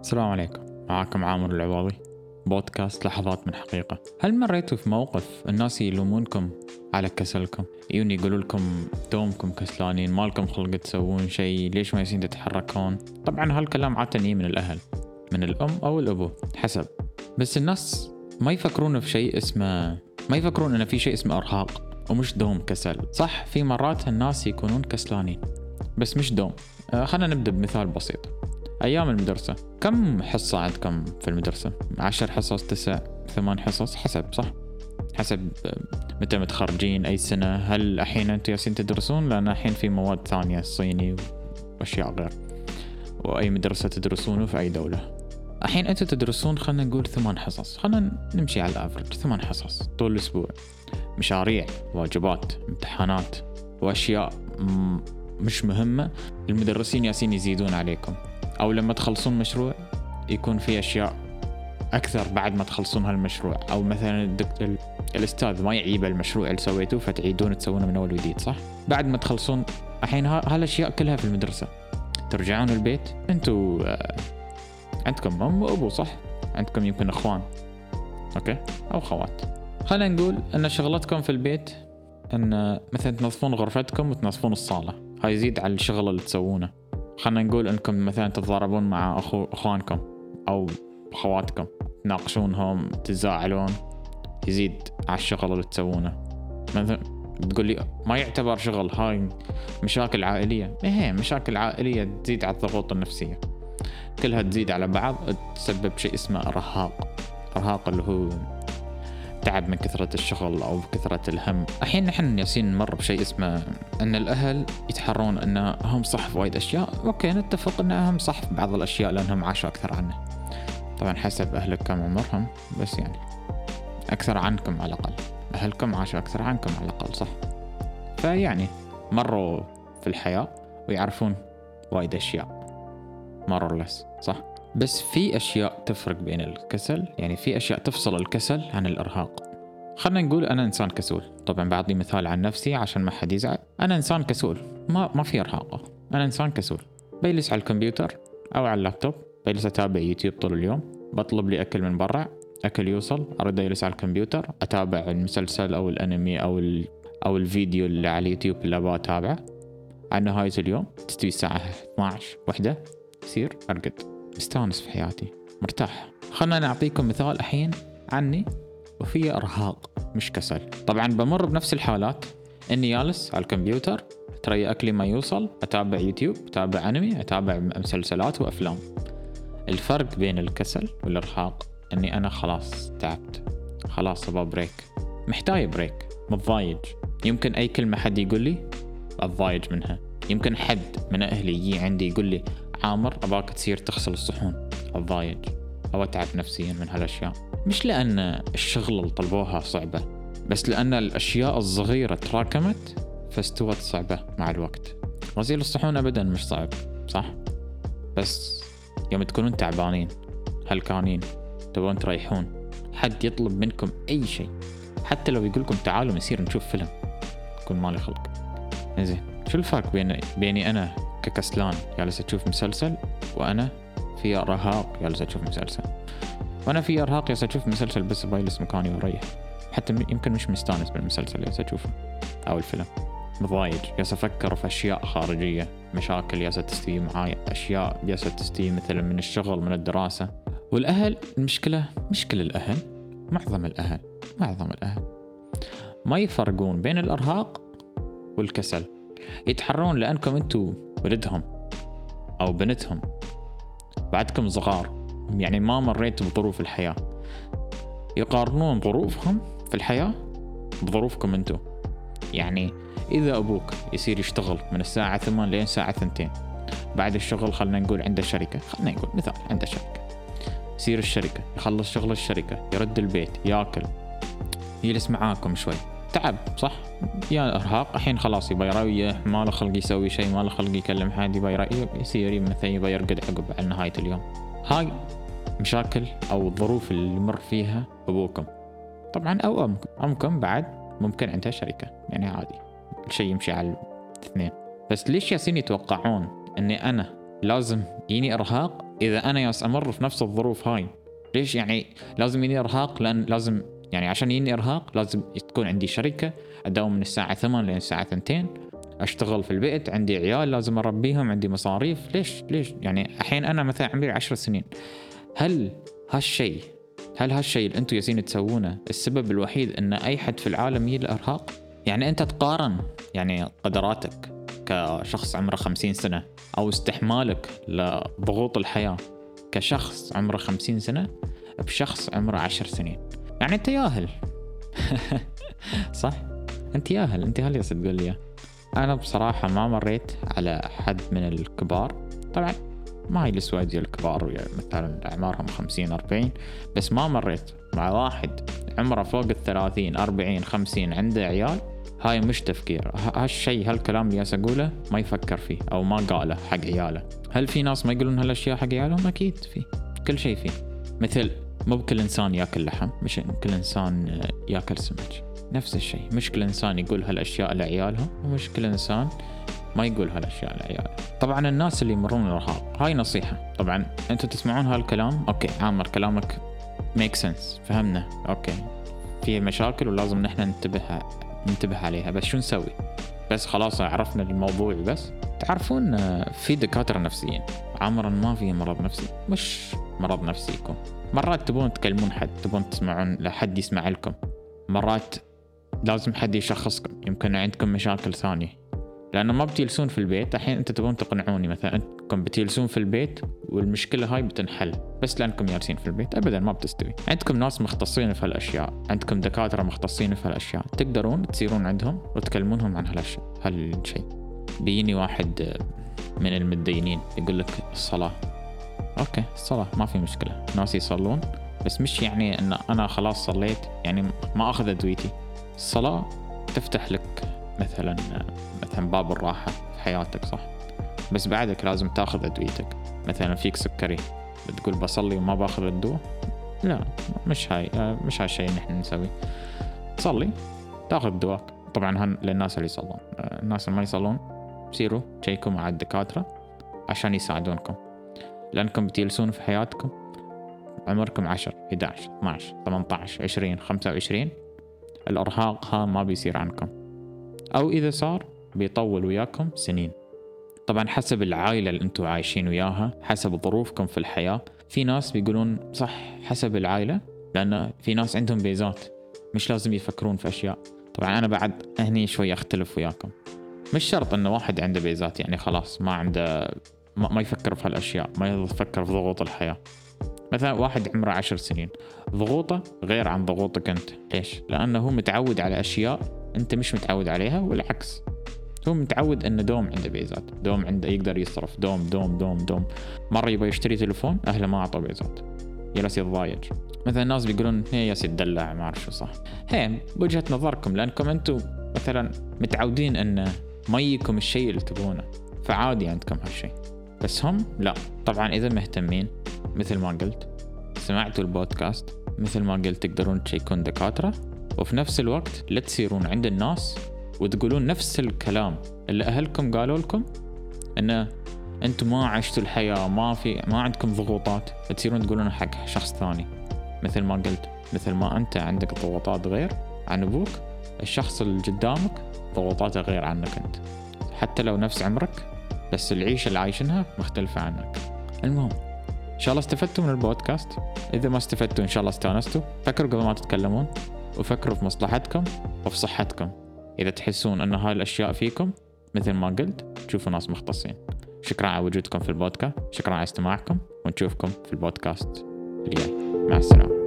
السلام عليكم. معاكم عامر العواضي بودكاست لحظات من حقيقة. هل مريتوا في موقف الناس يلومونكم على كسلكم؟ يجون يقولوا لكم دومكم كسلانين مالكم خلق تسوون شيء ليش ما يصير تتحركون؟ طبعا هالكلام عادة من الأهل من الأم أو الأبو حسب. بس الناس ما يفكرون في شيء اسمه ما يفكرون إن في شيء اسمه إرهاق ومش دوم كسل. صح في مرات الناس يكونون كسلانين بس مش دوم. آه، خلينا نبدأ بمثال بسيط. أيام المدرسة. كم حصة عندكم في المدرسة؟ عشر حصص تسع ثمان حصص حسب صح؟ حسب آه، متى متخرجين أي سنة. هل الحين أنتم جالسين تدرسون؟ لأن الحين في مواد ثانية صيني وأشياء غير. وأي مدرسة تدرسونه في أي دولة. الحين أنتم تدرسون خلينا نقول ثمان حصص. خلينا نمشي على الافرج ثمان حصص طول الأسبوع. مشاريع واجبات امتحانات وأشياء مش مهمة. المدرسين ياسين يزيدون عليكم. أو لما تخلصون مشروع يكون في أشياء أكثر بعد ما تخلصون هالمشروع. أو مثلا الدكتور الأستاذ ما يعيب المشروع اللي سويتوه فتعيدون تسوونه من أول وجديد صح؟ بعد ما تخلصون الحين هالأشياء كلها في المدرسة. ترجعون البيت أنتوا آه، عندكم أم وأبو صح؟ عندكم يمكن إخوان. أوكي؟ أو خوات. خلينا نقول أن شغلتكم في البيت أن مثلا تنظفون غرفتكم وتنظفون الصالة. هاي يزيد على الشغل اللي تسوونه. خلينا نقول إنكم مثلا تتضاربون مع اخو أخوانكم أو أخواتكم تناقشونهم تزاعلون يزيد على الشغل اللي تسوونه. مثلا تقول لي ما يعتبر شغل هاي مشاكل عائلية. إيه مشاكل عائلية تزيد على الضغوط النفسية. كلها تزيد على بعض تسبب شيء اسمه إرهاق. إرهاق اللي هو تعب من كثرة الشغل أو كثرة الهم. الحين نحن ياسين نمر بشيء اسمه أن الأهل يتحرون أن هم صح في وايد أشياء. أوكي نتفق أنهم صح في بعض الأشياء لأنهم عاشوا أكثر عنه. طبعا حسب أهلك كم عمرهم بس يعني أكثر عنكم على الأقل. أهلكم عاشوا أكثر عنكم على الأقل صح. فيعني مروا في الحياة ويعرفون وايد أشياء. مرور لس صح؟ بس في أشياء تفرق بين الكسل يعني في أشياء تفصل الكسل عن الإرهاق. خلنا نقول أنا إنسان كسول. طبعا بعطي مثال عن نفسي عشان ما حد يزعل. أنا إنسان كسول. ما ما في إرهاق. أنا إنسان كسول. بجلس على الكمبيوتر أو على اللابتوب. بجلس أتابع يوتيوب طول اليوم. بطلب لي أكل من برا. أكل يوصل. أرد أجلس على الكمبيوتر. أتابع المسلسل أو الأنمي أو ال... أو الفيديو اللي على اليوتيوب اللي أبغى أتابعه. على نهاية اليوم. تستوي الساعة 12 وحدة. يصير أرقد. مستانس في حياتي. مرتاح. خلنا نعطيكم مثال الحين عني وفي إرهاق مش كسل. طبعا بمر بنفس الحالات. إني جالس على الكمبيوتر ترى أكلي ما يوصل أتابع يوتيوب أتابع أنمي أتابع مسلسلات وأفلام. الفرق بين الكسل والإرهاق إني أنا خلاص تعبت. خلاص أبغى break. محتاج break. متضايج. يمكن أي كلمة حد يقول لي أتضايج منها. يمكن حد من أهلي يجي عندي يقول لي عامر أباك تصير تغسل الصحون الضايج. أو أتعب نفسيا من هالأشياء. مش لأن الشغل اللي طلبوها صعبة بس لأن الأشياء الصغيرة تراكمت فاستوت صعبة مع الوقت. غسيل الصحون أبدا مش صعب صح؟ بس يوم تكونون تعبانين هلكانين تبون تريحون حد يطلب منكم أي شيء. حتى لو يقولكم تعالوا نسير نشوف فيلم يكون مالي خلق. زين شو الفرق بين بيني أنا ككسلان جالس أشوف مسلسل وأنا في إرهاق جالس أشوف مسلسل. وأنا في إرهاق جالس أشوف مسلسل بس بجلس مكاني وأريح حتى يمكن مش مستانس بالمسلسل جالس أشوفه أو الفيلم. مضايج جالس أفكر في أشياء خارجية مشاكل جالسة تستوي معاي أشياء جالسة تستوي مثلا من الشغل من الدراسة. والأهل المشكلة مش كل الأهل معظم الأهل معظم الأهل. ما يفرقون بين الإرهاق والكسل. يتحرون لأنكم أنتم ولدهم أو بنتهم. بعدكم صغار. يعني ما مريت بظروف الحياة. يقارنون ظروفهم في الحياة بظروفكم أنتم. يعني إذا أبوك يصير يشتغل من الساعة ثمان لين الساعة ثنتين بعد الشغل خلنا نقول عنده شركة. خلنا نقول مثال عنده شركة. يصير الشركة يخلص شغل الشركة يرد البيت ياكل يجلس معاكم شوي. تعب صح؟ يا ارهاق الحين خلاص يبغى يريح ما له خلق يسوي شيء ما له خلق يكلم حد يبغى يريح يصير مثلا يبغى يرقد عقب على نهاية اليوم. هاي مشاكل أو الظروف اللي يمر فيها أبوكم. طبعا أو امكم أمكم بعد ممكن عندها شركه يعني عادي. الشيء يمشي على الاثنين. بس ليش ياسين يتوقعون إني أنا لازم يجيني إرهاق إذا أنا ياس أمر في نفس الظروف هاي؟ ليش يعني لازم يجيني إرهاق؟ لأن لازم يعني عشان يجيني إرهاق لازم تكون عندي شركة أداوم من الساعة 8 لين الساعة 2 أشتغل في البيت عندي عيال لازم أربيهم عندي مصاريف. ليش؟ ليش؟ يعني الحين أنا مثلا عمري عشر سنين. هل هالشيء هل هالشيء اللي أنتم ياسين تسوونه السبب الوحيد إن أي حد في العالم يجي الارهاق يعني أنت تقارن يعني قدراتك كشخص عمره خمسين سنة أو استحمالك لضغوط الحياة كشخص عمره خمسين سنة بشخص عمره عشر سنين. يعني أنت ياهل. صح؟ أنت ياهل أنت هل تقول لي أنا بصراحة ما مريت على حد من الكبار. طبعا ما هي السواد الكبار يعني مثلا أعمارهم خمسين أربعين بس ما مريت مع واحد عمره فوق الثلاثين أربعين خمسين عنده عيال. هاي مش تفكير. هالشيء هالكلام اللي أقوله ما يفكر فيه أو ما قاله حق عياله. هل في ناس ما يقولون هالأشياء حق عيالهم؟ أكيد في. كل شيء فيه مثل مو بكل إنسان يأكل لحم مش كل إنسان يأكل سمك. نفس الشيء مش كل إنسان يقول هالأشياء لعيالهم ومش كل إنسان ما يقول هالأشياء لعياله. طبعا الناس اللي يمرون الارهاق هاي نصيحة. طبعا أنتم تسمعون هالكلام؟ okay عامر كلامك make sense فهمنا. okay في مشاكل ولازم نحن ننتبه ننتبه عليها. بس شو نسوي؟ بس خلاص عرفنا الموضوع بس تعرفون آه، في دكاترة نفسيين. عمرا ما في مرض نفسي. مش مرض نفسي يكون مرات تبون تكلمون حد تبون تسمعون لحد يسمع لكم. مرات لازم حد يشخصكم. يمكن عندكم مشاكل ثانية. لأنه ما بتجلسون في البيت. الحين انت تبون تقنعوني مثلا. أنتم بتجلسون في البيت والمشكلة هاي بتنحل. بس لأنكم جالسين في البيت. ابدا ما بتستوي. عندكم ناس مختصين في هالأشياء. عندكم دكاترة مختصين في هالأشياء. تقدرون تصيرون عندهم وتكلمونهم عن هالأشياء. هالشيء. بيجيني واحد من المتدينين يقول لك الصلاة. أوكي الصلاة ما في مشكلة. ناس يصلون بس مش يعني إن أنا خلاص صليت يعني ما اخذ ادويتي الصلاة تفتح لك مثلا مثلا باب الراحة في حياتك صح؟ بس بعدك لازم تأخذ أدويتك. مثلا فيك سكري. بتقول بصلي وما بأخذ الدواء؟ لا مش هاي مش هاي الشيء نحن نسوي تصلي تأخذ دواك. طبعا هن للناس اللي يصلون. الناس اللي ما يصلون سيروا شيكوا مع الدكاترة عشان يساعدونكم لأنكم بتجلسون في حياتكم عمركم عشر 11 12 18 20 25 الإرهاق ها ما بيصير عنكم. أو إذا صار بيطول وياكم سنين. طبعا حسب العائلة اللي أنتم عايشين وياها حسب ظروفكم في الحياة في ناس بيقولون صح حسب العائلة لأن في ناس عندهم بيزات مش لازم يفكرون في أشياء. طبعا أنا بعد هني شوي أختلف وياكم. مش شرط أنه واحد عنده بيزات يعني خلاص ما عنده ما يفكر في هالأشياء ما يفكر في ضغوط الحياة. مثلا واحد عمره عشر سنين ضغوطه غير عن ضغوطك أنت. ليش؟ لأنه هو متعود على أشياء أنت مش متعود عليها والعكس. هو متعود إنه دوم عنده بيزات دوم عنده يقدر يصرف دوم دوم دوم دوم. مرة يبغى يشتري تليفون أهله ما أعطوا بيزات. جلس يتضايج مثلا الناس بيقولون هي ياس يدلع ما أعرف شو صح. هي بوجهه نظركم لانكم أنتم مثلا متعودين ان ما يجيكم الشيء اللي تبونه فعادي عندكم هالشيء. بس هم لا طبعا إذا مهتمين مثل ما قلت سمعتوا البودكاست مثل ما قلت تقدرون تشيكون دكاترة وفي نفس الوقت لا تصيرون عند الناس وتقولون نفس الكلام اللي أهلكم قالوا لكم إنه أنتم ما عشتوا الحياة ما في ما عندكم ضغوطات تصيرون تقولون حق شخص ثاني. مثل ما قلت مثل ما أنت عندك ضغوطات غير عن أبوك الشخص اللي قدامك ضغوطاته غير عنك أنت. حتى لو نفس عمرك بس العيشة اللي عايشينها مختلفة عنك. المهم إن شاء الله استفدتوا من البودكاست. إذا ما استفدتوا إن شاء الله استانستوا. فكروا قبل ما تتكلمون وفكروا في مصلحتكم وفي صحتكم. إذا تحسون أن هاي الأشياء فيكم مثل ما قلت تشوفوا ناس مختصين. شكرا على وجودكم في البودكاست. شكرا على استماعكم ونشوفكم في البودكاست الجاي. مع السلامة.